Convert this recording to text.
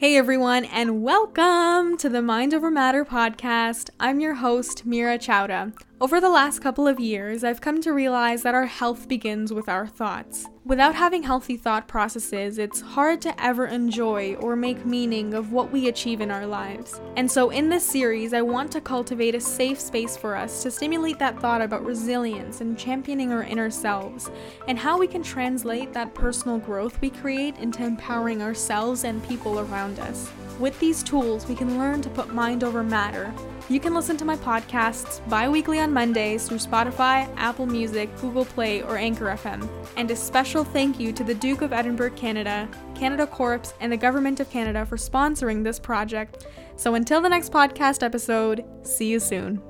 Hey everyone, and welcome to the Mind Over Matter podcast. I'm your host, Mira Chowda. Over the last couple of years, I've come to realize that our health begins with our thoughts. Without having healthy thought processes, it's hard to ever enjoy or make meaning of what we achieve in our lives. And so, in this series, I want to cultivate a safe space for us to stimulate that thought about resilience and championing our inner selves, and how we can translate that personal growth we create into empowering ourselves and people around us. With these tools, we can learn to put mind over matter. You can listen to my podcasts bi weekly on Mondays through Spotify, Apple Music, Google Play, or Anchor FM. And a special thank you to the Duke of Edinburgh, Canada, Canada Corps, and the Government of Canada for sponsoring this project. So until the next podcast episode, see you soon.